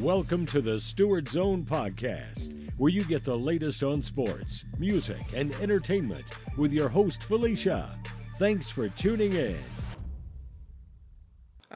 Welcome to the Steward Zone Podcast, where you get the latest on sports, music, and entertainment with your host, Felicia. Thanks for tuning in.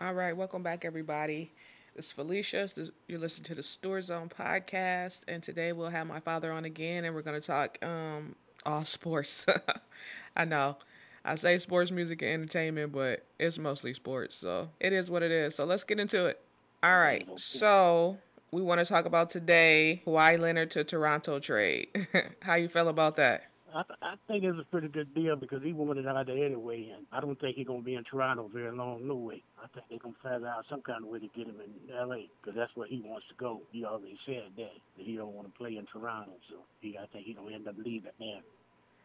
All right, welcome back, everybody. Is Felicia. You're listening to the Steward Zone Podcast, and today we'll have my father on again, and we're going to talk um, all sports. I know. I say sports, music, and entertainment, but it's mostly sports, so it is what it is. So let's get into it. All right, so we want to talk about today Kawhi Leonard to Toronto trade. How you feel about that? I, th- I think it's a pretty good deal because he wanted out there anyway, and I don't think he's gonna be in Toronto very long, no way. I think they're gonna figure out some kind of way to get him in L.A. because that's where he wants to go. He already said that that he don't want to play in Toronto, so he I think he gonna end up leaving there.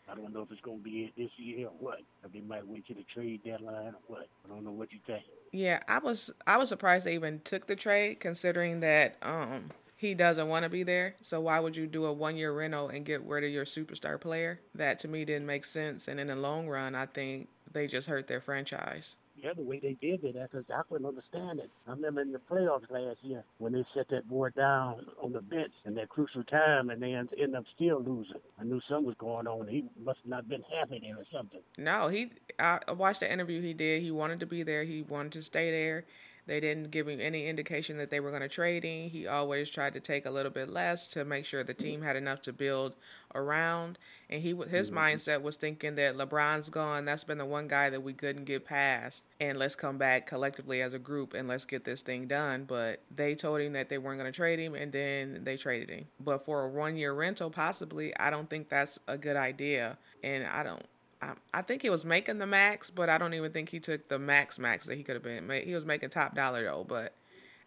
I don't know if it's gonna be it this year or what. If they might wait to the trade deadline or what. I don't know what you think. Yeah, I was I was surprised they even took the trade, considering that um he doesn't want to be there. So why would you do a one year rental and get rid of your superstar player? That to me didn't make sense. And in the long run, I think they just hurt their franchise. Yeah, the way they did it, because I couldn't understand it. I remember in the playoffs last year when they set that boy down on the bench in that crucial time and they end up still losing. I knew something was going on. He must not have been happy there or something. No, he. I watched the interview he did. He wanted to be there. He wanted to stay there. They didn't give him any indication that they were going to trade him. He always tried to take a little bit less to make sure the team had enough to build around. And he his mm-hmm. mindset was thinking that LeBron's gone. That's been the one guy that we couldn't get past. And let's come back collectively as a group and let's get this thing done. But they told him that they weren't going to trade him, and then they traded him. But for a one year rental, possibly, I don't think that's a good idea. And I don't I, think he was making the max, but I don't even think he took the max max that he could have been. He was making top dollar though, but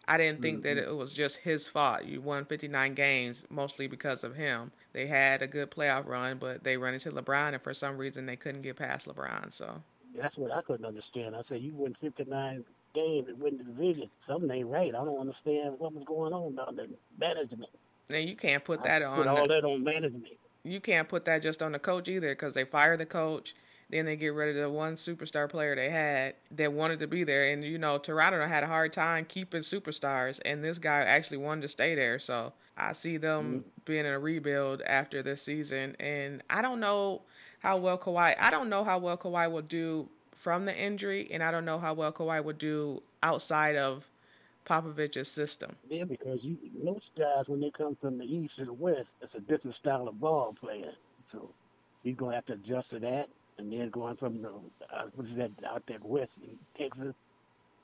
I didn't think mm-hmm. that it was just his fault. You won 59 games mostly because of him. They had a good playoff run, but they run into LeBron, and for some reason they couldn't get past LeBron. So that's what I couldn't understand. I said you won 59 games and win the division. Something ain't right. I don't understand what was going on about the management. And you can't put that I on. Put all the, that on management you can't put that just on the coach either because they fire the coach. Then they get rid of the one superstar player they had that wanted to be there. And, you know, Toronto had a hard time keeping superstars, and this guy actually wanted to stay there. So I see them mm-hmm. being in a rebuild after this season. And I don't know how well Kawhi, I don't know how well Kawhi will do from the injury, and I don't know how well Kawhi will do outside of Popovich's system. Yeah, because you most guys when they come from the east to the west, it's a different style of ball playing. So he's gonna have to adjust to that, and then going from the uh, what is that out that west in Texas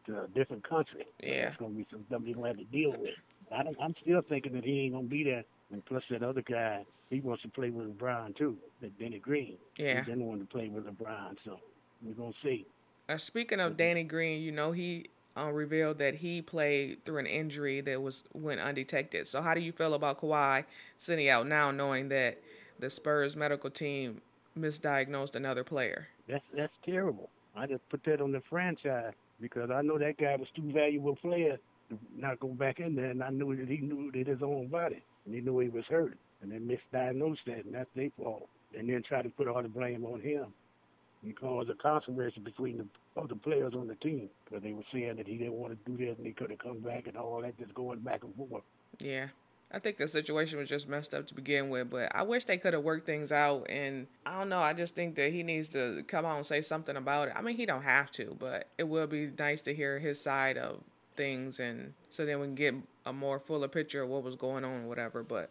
to a different country. So yeah, it's gonna be some stuff you're gonna have to deal with. I don't, I'm still thinking that he ain't gonna be there. And plus, that other guy, he wants to play with LeBron too. That Danny Green. Yeah, he didn't want to play with LeBron, so we're gonna see. Uh, speaking of Danny Green, you know he uh, revealed that he played through an injury that was went undetected. So how do you feel about Kawhi sitting out now, knowing that the Spurs medical team misdiagnosed another player? That's that's terrible. I just put that on the franchise because I know that guy was too valuable a player to not go back in there, and I knew that he knew that his own body, and he knew he was hurt, and they misdiagnosed that, and that's their fault. And then try to put all the blame on him and cause a controversy between the other players on the team because they were saying that he didn't want to do this and he could have come back and all that, just going back and forth. Yeah. I think the situation was just messed up to begin with, but I wish they could have worked things out. And I don't know. I just think that he needs to come out and say something about it. I mean, he don't have to, but it will be nice to hear his side of things, and so then we can get a more fuller picture of what was going on, or whatever. But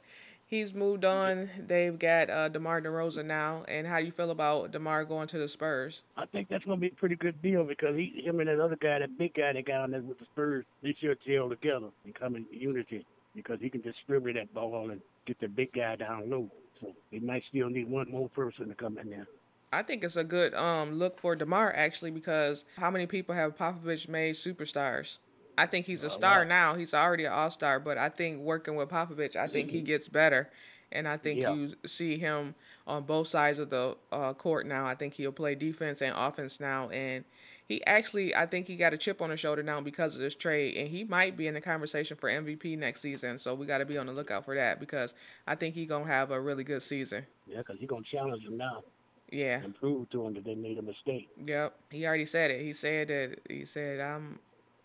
he's moved on. They've got uh, DeMar DeRozan now. And how do you feel about DeMar going to the Spurs? I think that's going to be a pretty good deal because he, him and that other guy, that big guy that got on there with the Spurs, they should gel together and come in unity because he can distribute that ball and get the big guy down low. So they might still need one more person to come in there. I think it's a good um, look for DeMar actually because how many people have Popovich made superstars? I think he's a star now. He's already an all star, but I think working with Popovich, I think he gets better, and I think yeah. you see him on both sides of the uh, court now. I think he'll play defense and offense now, and he actually, I think he got a chip on his shoulder now because of this trade, and he might be in the conversation for MVP next season. So we got to be on the lookout for that because I think he's gonna have a really good season. Yeah, because he's gonna challenge him now. Yeah. And prove to him that they made a mistake. Yep. He already said it. He said that he said I'm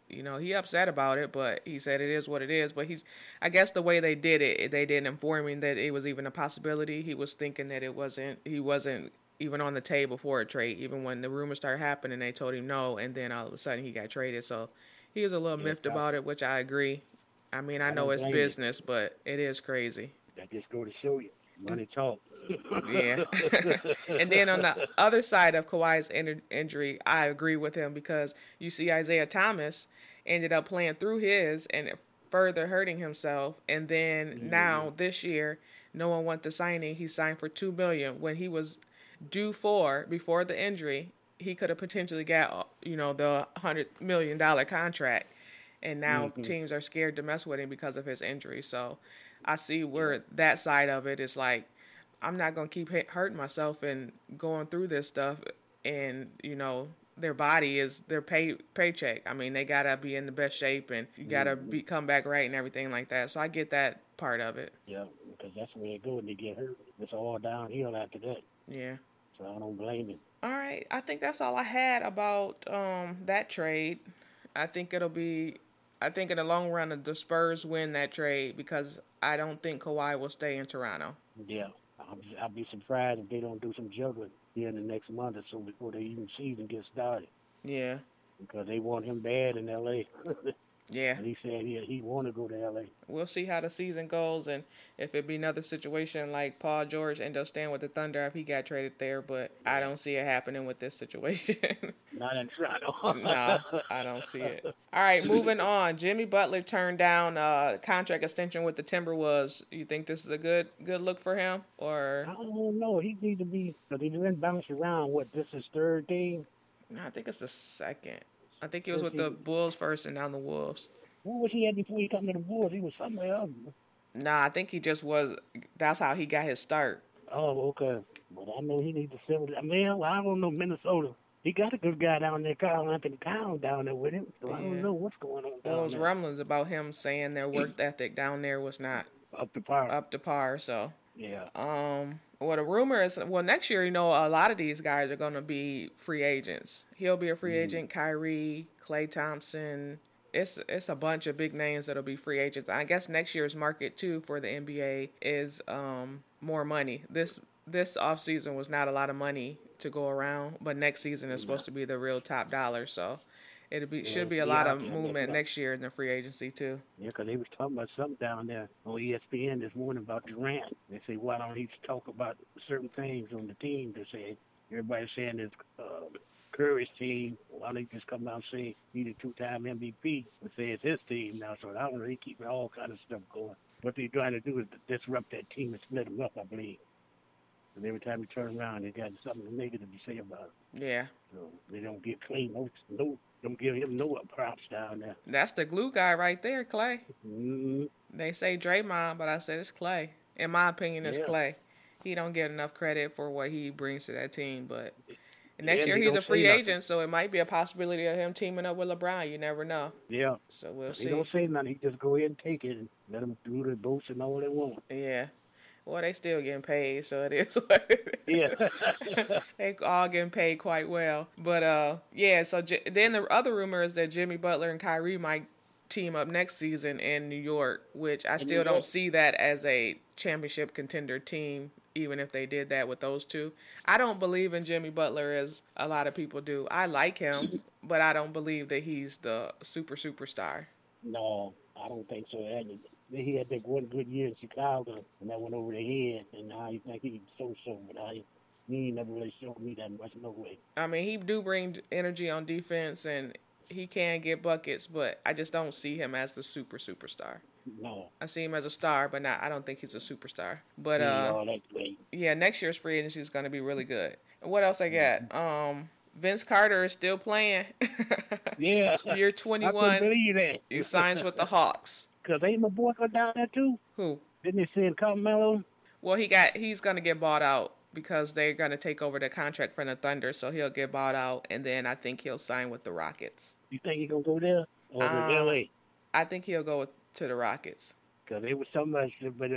you know, he upset about it, but he said it is what it is. But he's, I guess the way they did it, they didn't inform him that it was even a possibility. He was thinking that it wasn't, he wasn't even on the table for a trade. Even when the rumors started happening, they told him no, and then all of a sudden he got traded. So he was a little yeah, miffed about it, which I agree. I mean, I, I know it's business, but it is crazy. That just go to show you, money talk. yeah. and then on the other side of Kawhi's in- injury, I agree with him because you see Isaiah Thomas ended up playing through his and further hurting himself, and then mm-hmm. now this year, no one went to sign him. He signed for two million when he was due for before the injury. He could have potentially got you know the hundred million dollar contract, and now mm-hmm. teams are scared to mess with him because of his injury. So I see where that side of it is like I'm not gonna keep hurting myself and going through this stuff, and you know their body is their pay paycheck. I mean, they gotta be in the best shape, and you gotta mm-hmm. be come back right and everything like that. So I get that part of it. Yeah, because that's where it go when they get hurt. It's all downhill after that. Yeah. So I don't blame him. All right, I think that's all I had about um, that trade. I think it'll be. I think in the long run, the Spurs win that trade because I don't think Kawhi will stay in Toronto. Yeah. i will be surprised if they don't do some juggling here in the next month or so before the even season gets started. Yeah. Because they want him bad in L.A. Yeah. And he said he he want to go to LA. We'll see how the season goes and if it be another situation like Paul George end up staying with the Thunder if he got traded there, but I don't see it happening with this situation. Not in Toronto. no, I don't see it. All right, moving on. Jimmy Butler turned down a contract extension with the Timberwolves. You think this is a good good look for him or I don't know. He needs to be because he's been bounced around. What this is third game? No, I think it's the second. I think he was with he, the Bulls first and now the Wolves. What was he at before he come to the Bulls? He was somewhere else. Nah, I think he just was. That's how he got his start. Oh, okay. But I know he needs to sell it. I mean, I don't know Minnesota. He got a good guy down there, Karl-Anthony Towns, down there with him. So yeah. I don't know what's going on. Was rumblings about him saying their work ethic down there was not up to par. Up to par. So yeah. Um. Well, the rumor is, well, next year, you know, a lot of these guys are going to be free agents. He'll be a free mm agent. Kyrie, Klay Thompson. It's it's a bunch of big names that'll be free agents. I guess next year's market too for the NBA is um more money. This this off season was not a lot of money to go around, but next season is supposed to be the real top dollar. So It'll be yeah, should be a lot of movement next year in the free agency too. Yeah, because they was talking about something down there on ESPN this morning about Durant. They say why don't he talk about certain things on the team? They say everybody's saying this uh, Curry's team. Why don't he just come out and say he's a two-time MVP and say it's his team now? So I don't know. He keeping all kind of stuff going. What they're trying to do is disrupt that team and split them up, I believe. And every time you turn around, they got something negative to say about it. Yeah. So they don't get clean no no don't give him no props down there. That's the glue guy right there, Klay. Mm-hmm. They say Draymond, but I said it's Klay. In my opinion, it's yeah. Klay. He don't get enough credit for what he brings to that team, but next yeah, year he he's a free agent, so it might be a possibility of him teaming up with LeBron. You never know. Yeah. So we'll see. He don't say nothing. He just go ahead and take it and let him do the boats and all they want. Yeah. Well, they still getting paid, so it is. Yeah. they all getting paid quite well. But uh, yeah. So J- then the other rumor is that Jimmy Butler and Kyrie might team up next season in New York, which I still don't see that as a championship contender team. Even if they did that with those two, I don't believe in Jimmy Butler as a lot of people do. I like him, but I don't believe that he's the super superstar. No, I don't think so he had that one good year in Chicago, and that went over the head. And now you think he's so so, but I he never really showed me that much. No way. I mean, he do bring energy on defense, and he can get buckets, but I just don't see him as the super superstar. No. I see him as a star, but not. I don't think he's a superstar. But uh, yeah, next year's free agency is going to be really good. And what else I got? Um, Vince Carter is still playing. yeah. Year 21. He signs with the Hawks. Cause ain't my boy down there too? Who? Didn't he send Carmelo? Well, he got he's gonna get bought out because they're gonna take over the contract from the Thunder, so he'll get bought out, and then I think he'll sign with the Rockets. You think he gonna go there or um, LA? I think he'll go with, to the Rockets. Cause they was talking about but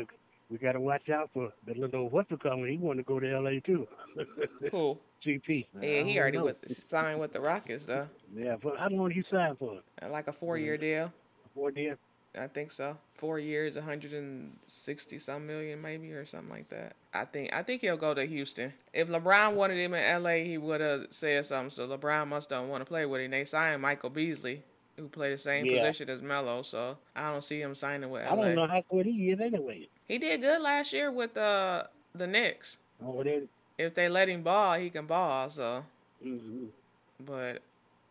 we got to watch out for the little what's the coming. He want to go to L.A. too. Cool. GP. Yeah, he already know. with signed with the Rockets though, Yeah, for how long he signed for? Uh, like a four year deal. Four years. I think so. Four years, 160 some million, maybe, or something like that. I think. I think he'll go to Houston. If LeBron wanted him in LA, he would have said something. So LeBron must don't want to play with him. They signed Michael Beasley, who played the same Yeah. position as Melo. So I don't see him signing with I don't know how good he is anyway. He did good last year with uh, the Knicks. Oh, they, If they let him ball, he can ball. So, mm-hmm. but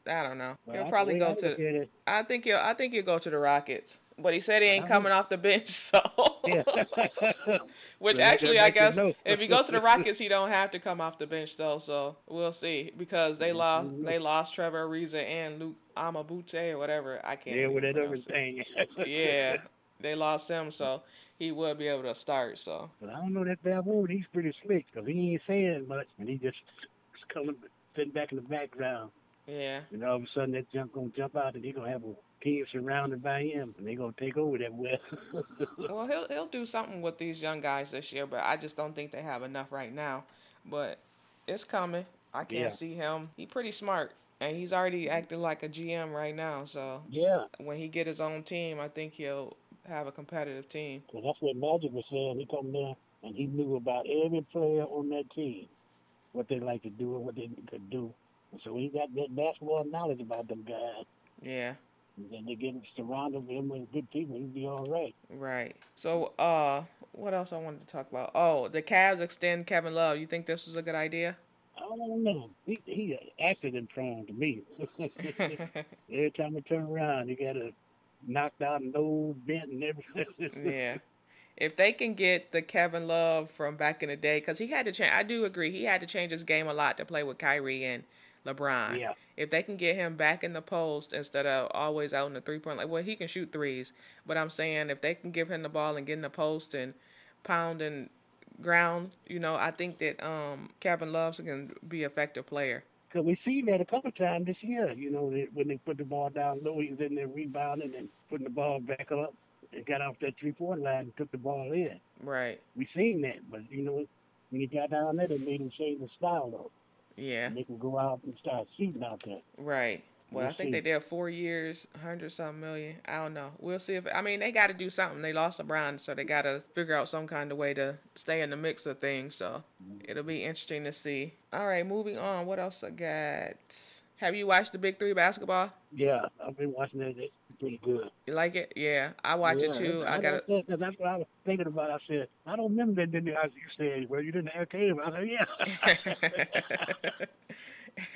I don't know. Well, he'll probably go to. look at it, I think he'll. I think he'll go to the Rockets. But he said he ain't coming off the bench. So. Which actually, I guess, if he goes to the Rockets, he don't have to come off the bench though. So we'll see because they lost. They lost Trevor Ariza and Luke Amabute or whatever. I can't. yeah, with that other thing. Yeah, they lost him, so he will be able to start. So But I don't know that Baboon. He's pretty slick because he ain't saying much, and he just coming, sitting back in the background. yeah, And all of a sudden, that jump gonna jump out, and he gonna have a team surrounded by him, and they're gonna take over that well. well he'll he'll do something with these young guys this year, but I just don't think they have enough right now. But it's coming. I can Yeah. see him. He pretty smart. And he's already mm-hmm. acting like a GM right now, so yeah, when he get his own team, I think he'll have a competitive team. 'cause that's what Magic was saying. He come there and he knew about every player on that team, what they like to do and what they could do. So he got that basketball knowledge about them guys. Yeah, And they get him surrounded him with good people. He'd be all right. right. So, uh, what else I wanted to talk about? Oh, the Cavs extend Kevin Love. You think this was a good idea? I don't know. He he accident prone to me. Every time I turn around, he got a knocked out nose, bent, and everything. yeah. If they can get the Kevin Love from back in the day, because he had to change. I do agree. He had to change his game a lot to play with Kyrie and LeBron. Yeah. If they can get him back in the post instead of always out in the three point, like well, he can shoot threes, but I'm saying if they can give him the ball and get in the post and pounding ground, you know, I think that um Kevin Loves can be an effective player. Because we seen that a couple times this year. You know, when they put the ball down low, he was in there rebounding and putting the ball back up. And got off that three point line and took the ball in. Right. We seen that, but you know, when he got down there, they made him change the style though. Yeah. And they can go out and start shooting out there. Right. Well, We'll I think see. they did four years, hundred something million. I don't know. We'll see if I mean they got to do something. They lost LeBron, so they got to figure out some kind of way to stay in the mix of things. So mm-hmm. it'll be interesting to see. All right, moving on. What else I got? Have you watched the Big Three basketball? Yeah, I've been watching that. It's pretty good. You like it? Yeah, I watch yeah, it too. I got. said, that's what I was thinking about. I said, I don't remember that. Then you said, well, you didn't arcade. I said, yeah.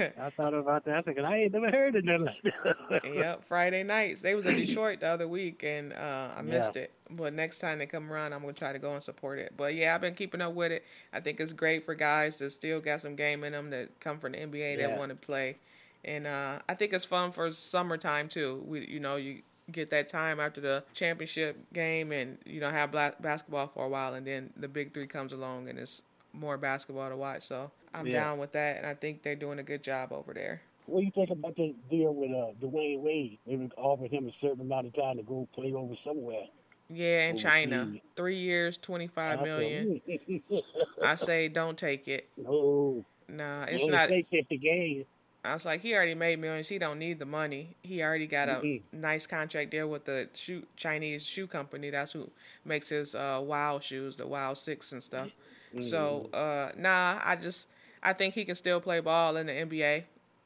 I thought about that. I said, I ain't never heard of nothing like that. yep, Friday nights. They was in Detroit the other week, and uh, I missed Yeah. it. But next time they come around, I'm gonna try to go and support it. But yeah, I've been keeping up with it. I think it's great for guys that still got some game in them that come from the NBA that want to play, and uh, I think it's fun for summertime too. We, you know, you get that time after the championship game, and you know have bla- basketball for a while, and then the big three comes along, and it's more basketball to watch. So I'm Yeah. down with that, and I think they're doing a good job over there. what do you think about the deal with uh, Dwyane Wade? They would offer him a certain amount of time to go play over somewhere. Yeah, in China, three years, twenty five million. I million. said, I say don't take it. no, Nah, it's not. played 50 games. I was like, he already made millions. He don't need the money. He already got a Mhm. nice contract there with the shoe Chinese shoe company. That's who makes his uh, Wow shoes, the Wow Six and stuff. So, uh, nah, I just I think he can still play ball in the NBA.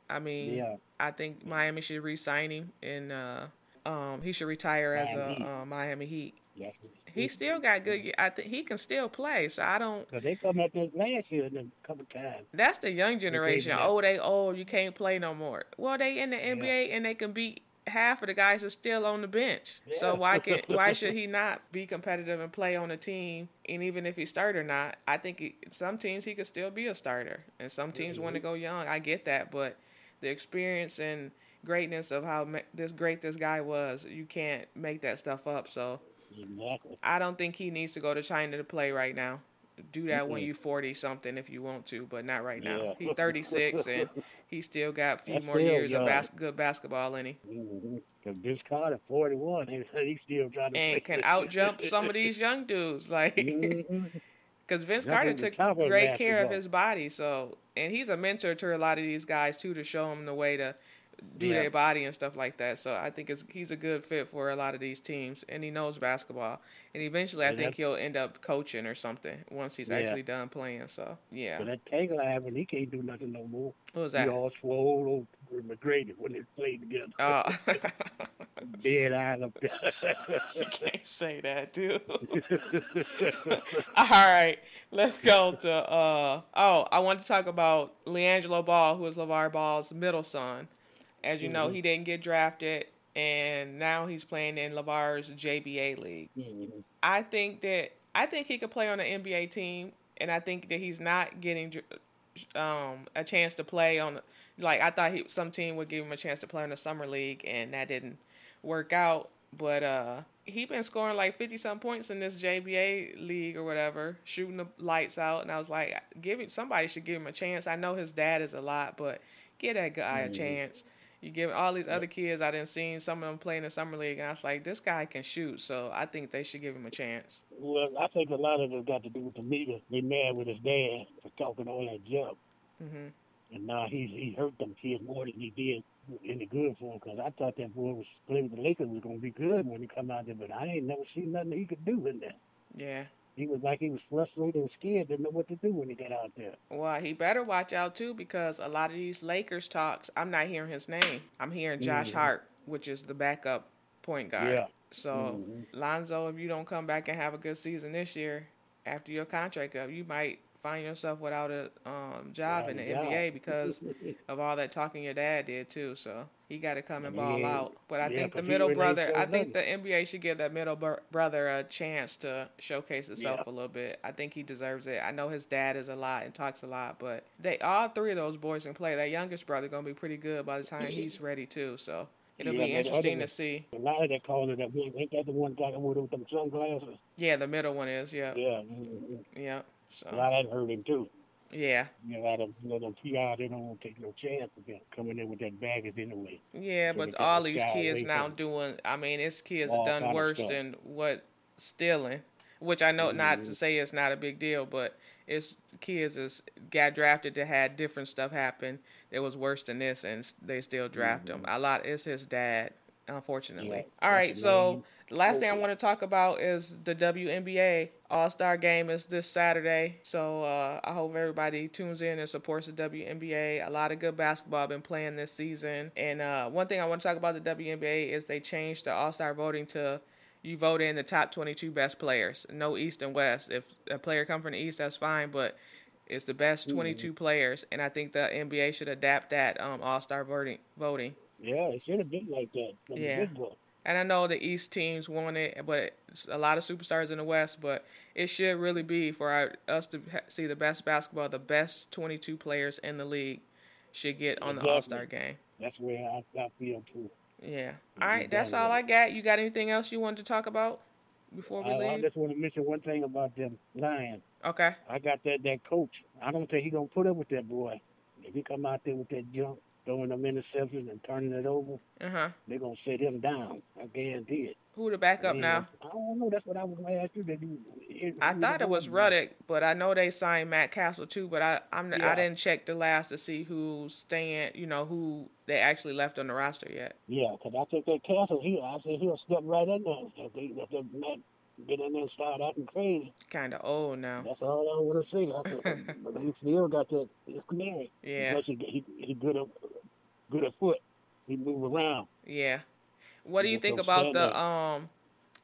I mean, Yeah. I think Miami should re-sign him, and uh, um, he should retire as Miami a uh, Miami Heat. Yes. He still got good. I think he can still play. So I don't. Because they come at this last year a couple times. That's the young generation. that. Oh, they old. You can't play no more. Well, they in the NBA and they can beat half of the guys that's still on the bench. So why can why should he not be competitive and play on a team? And even if he start or not, I think he, some teams he could still be a starter, and some teams want to go young. I get that, but the experience and greatness of how ma- this great this guy was, you can't make that stuff up. So Exactly. I don't think he needs to go to China to play right now. do that when Mm-mm. you 40 something if you want to, but not right now. Yeah. He's 36 and he still got a few That's more years of bas- good basketball in him. Mm-hmm. Because Vince Carter, 41, and he's still trying to And can out jump some of these young dudes. Like, mm-hmm. because Vince Jumping Carter took great care of his body. So, and he's a mentor to a lot of these guys too to show them the way to do Yeah. their body and stuff like that. So I think it's, he's a good fit for a lot of these teams, and he knows basketball. And eventually, I think that- he'll end up coaching or something once he's Yeah. actually done playing. So yeah, But that Taylor Ivan, he can't do nothing no more. what was He that? all swole over McGrady when they played together. Oh, Dead eye up you can't say that, dude. All right, let's go to. uh Oh, I want to talk about LiAngelo Ball, who is LeVar Ball's middle son. As you know, Mhm. he didn't get drafted, and now he's playing in LeVar's JBA league. Mhm. I think that I think he could play on an NBA team, and I think that he's not getting um, a chance to play on. Like I thought he some team would give him a chance to play in the summer league, and that didn't work out. But uh, he been scoring like fifty some points in this JBA league or whatever, shooting the lights out. And I was like, give it. Somebody should give him a chance. I know his dad is a lot, but give that guy a Mhm. chance. You give all these other kids I didn't seen some of them playing in the summer league, and I was like, this guy can shoot, so I think they should give him a chance. Well, I think a lot of it has got to do with the media. They mad with his dad for talking all that junk. hmm And now he's he hurt them kids more than he did any good for him. Because I thought that boy was playing with the Lakers was going to be good when he come out there. But I ain't never seen nothing he could do in there. Yeah. He was like he was frustrated and scared, didn't know what to do when he got out there. Well, he better watch out too because a lot of these Lakers talks, I'm not hearing his name. I'm hearing Josh Mhm. Hart, which is the backup point guard. Yeah. So, Mhm. Lonzo, if you don't come back and have a good season this year, after your contract up, you might find yourself without a um, job in the. NBA because of all that talking your dad did too. So he got to come and ball out. But I yeah, think the middle brother, I think the. NBA should give that middle br- brother a chance to showcase himself Yeah. a little bit. I think he deserves it. I know his dad is a lot and talks a lot, but they all three of those boys can play. That youngest brother gonna be pretty good by the time he's ready too. So it'll Yeah, be the other interesting to see. A lot of that that ain't that the one got with them sunglasses. Yeah, the middle one is. Yeah, Yeah. mhm. yeah. A So lot of that hurt him too. yeah, You know, a lot of you know, them PR, they don't want to take no chance with him coming in with that baggage anyway. yeah. So But all these kids now doing. I mean, it's kids have done worse than what stealing. Which I know not to say it's not a big deal, but it's kids is got drafted to had different stuff happen that was worse than this, and they still draft mm-hmm. them. A lot. It's his dad, unfortunately. Yeah, All right, so last thing I want to talk about is the WNBA All Star Game is this Saturday. So uh, I hope everybody tunes in and supports the WNBA. A lot of good basketball been playing this season. And uh, one thing I want to talk about the WNBA is they changed the All Star voting to you vote in the top 22 best players, no East and West. If a player come from the East, that's fine, but it's the best 22 players, and I think the NBA should adapt that um, All Star voting. Voting. Yeah, it should have been like that. from the Yeah. get-go. And I know the East teams want it, but a lot of superstars in the West. But it should really be for our, us to ha- see the best basketball, the best 22 players in the league should get on the All Star game. That's where I, I feel too. Yeah. All right, that's all I got. You got anything else you wanted to talk about before we uh, I, I just want to mention one thing about them Lions. Okay. I got that that coach. I don't think he gonna put up with that boy. If he come out there with that junk, throwing them interceptions and turning it over, Uh huh. they gonna sit him down. I guarantee it. Who the backup Man, now? I don't know. That's what I was gonna ask you. Did you? I thought it was Rudock, but I know they signed Matt Cassel too. But I I'm I didn't check the last to see who's staying. You know who they actually left on the roster yet. Yeah, because I think that Cassel here, I said he'll step right in there. If they, if they Matt get in there and start acting crazy, Kind of old now. that's all I want to see. I said, but he still got that. Yeah. He, he, he good at good at foot. He move around. Yeah. What do you think about the um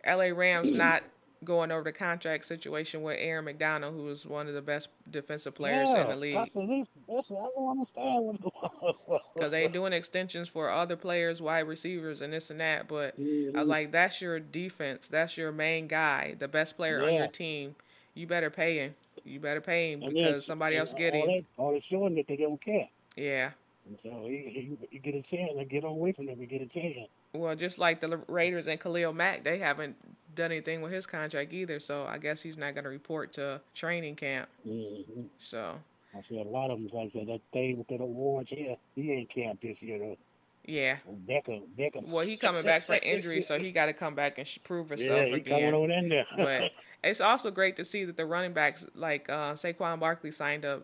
LA Rams not going over the contract situation with Aaron McDonald, who is one of the best defensive players yeah, in the league? he, that's, I don't understand what's going on. Because they doing extensions for other players, wide receivers, and this and that. But I was like, that's your defense. That's your main guy, the best player on your team. You better pay him. You better pay him And because then- somebody else get all him. All it's showing that they don't care. Yeah. And so he, he, he get a chance and get away from them and get a chance. Well, just like the Raiders and Khalil Mack, they haven't done anything with his contract either. So I guess he's not going to report to training camp. Mm-hmm. So I see a lot of them like that. That thing with the awards here, he ain't camp this year though. yeah. Beckham, Beckham. Well, he coming back for injury, so he got to come back and prove yeah, himself he again. coming on in there. but it's also great to see that the running backs like uh, Saquon Barkley signed a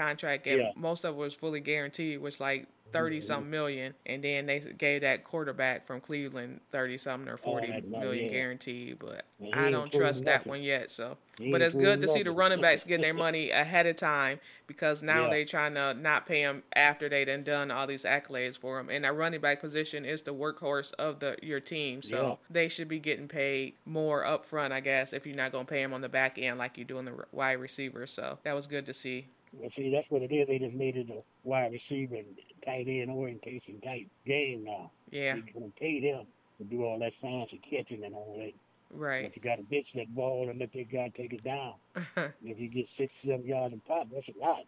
contract and Yeah. most of it was fully guaranteed, which like 30 something million, and then they gave that quarterback from Cleveland thirty something or forty that million guaranteed. But I don't trust that nothing. one yet. So, but it's good to see the running backs getting their money ahead of time because now Yeah. they trying to not pay them after they done done all these accolades for them. And that running back position is the workhorse of the your team, so Yeah. they should be getting paid more up front, I guess, if you're not going to pay them on the back end like you do in the wide receivers. So that was good to see. Well, see, that's what it is. They just made it a wide receiver, and tight end orientation type game now. Yeah, You're gonna pay them to do all that fancy catching and all that. right. But you got to bitch that ball and let that guy take it down. And if you get six, seven yards a pop, that's a lot.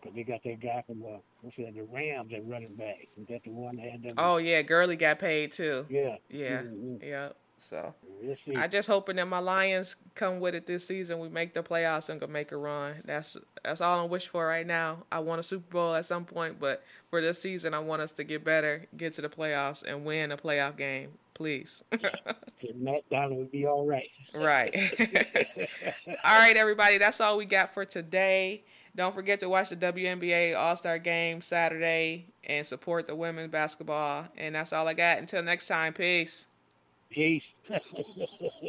Because they got that guy from uh, what's that, the Rams at running back. Is that the one that had them? oh yeah, Gurley got paid too. yeah. Yeah, Mhm. yeah. So. I just hoping that my Lions come with it this season. We make the playoffs and can make a run. That's that's all I'm wishing for right now. I want a Super Bowl at some point, but for this season, I want us to get better, get to the playoffs, and win a playoff game, please. That down would be all right. right. all right, everybody. That's all we got for today. Don't forget to watch the WNBA All Star Game Saturday and support the women's basketball. And that's all I got. Until next time, peace. Peace.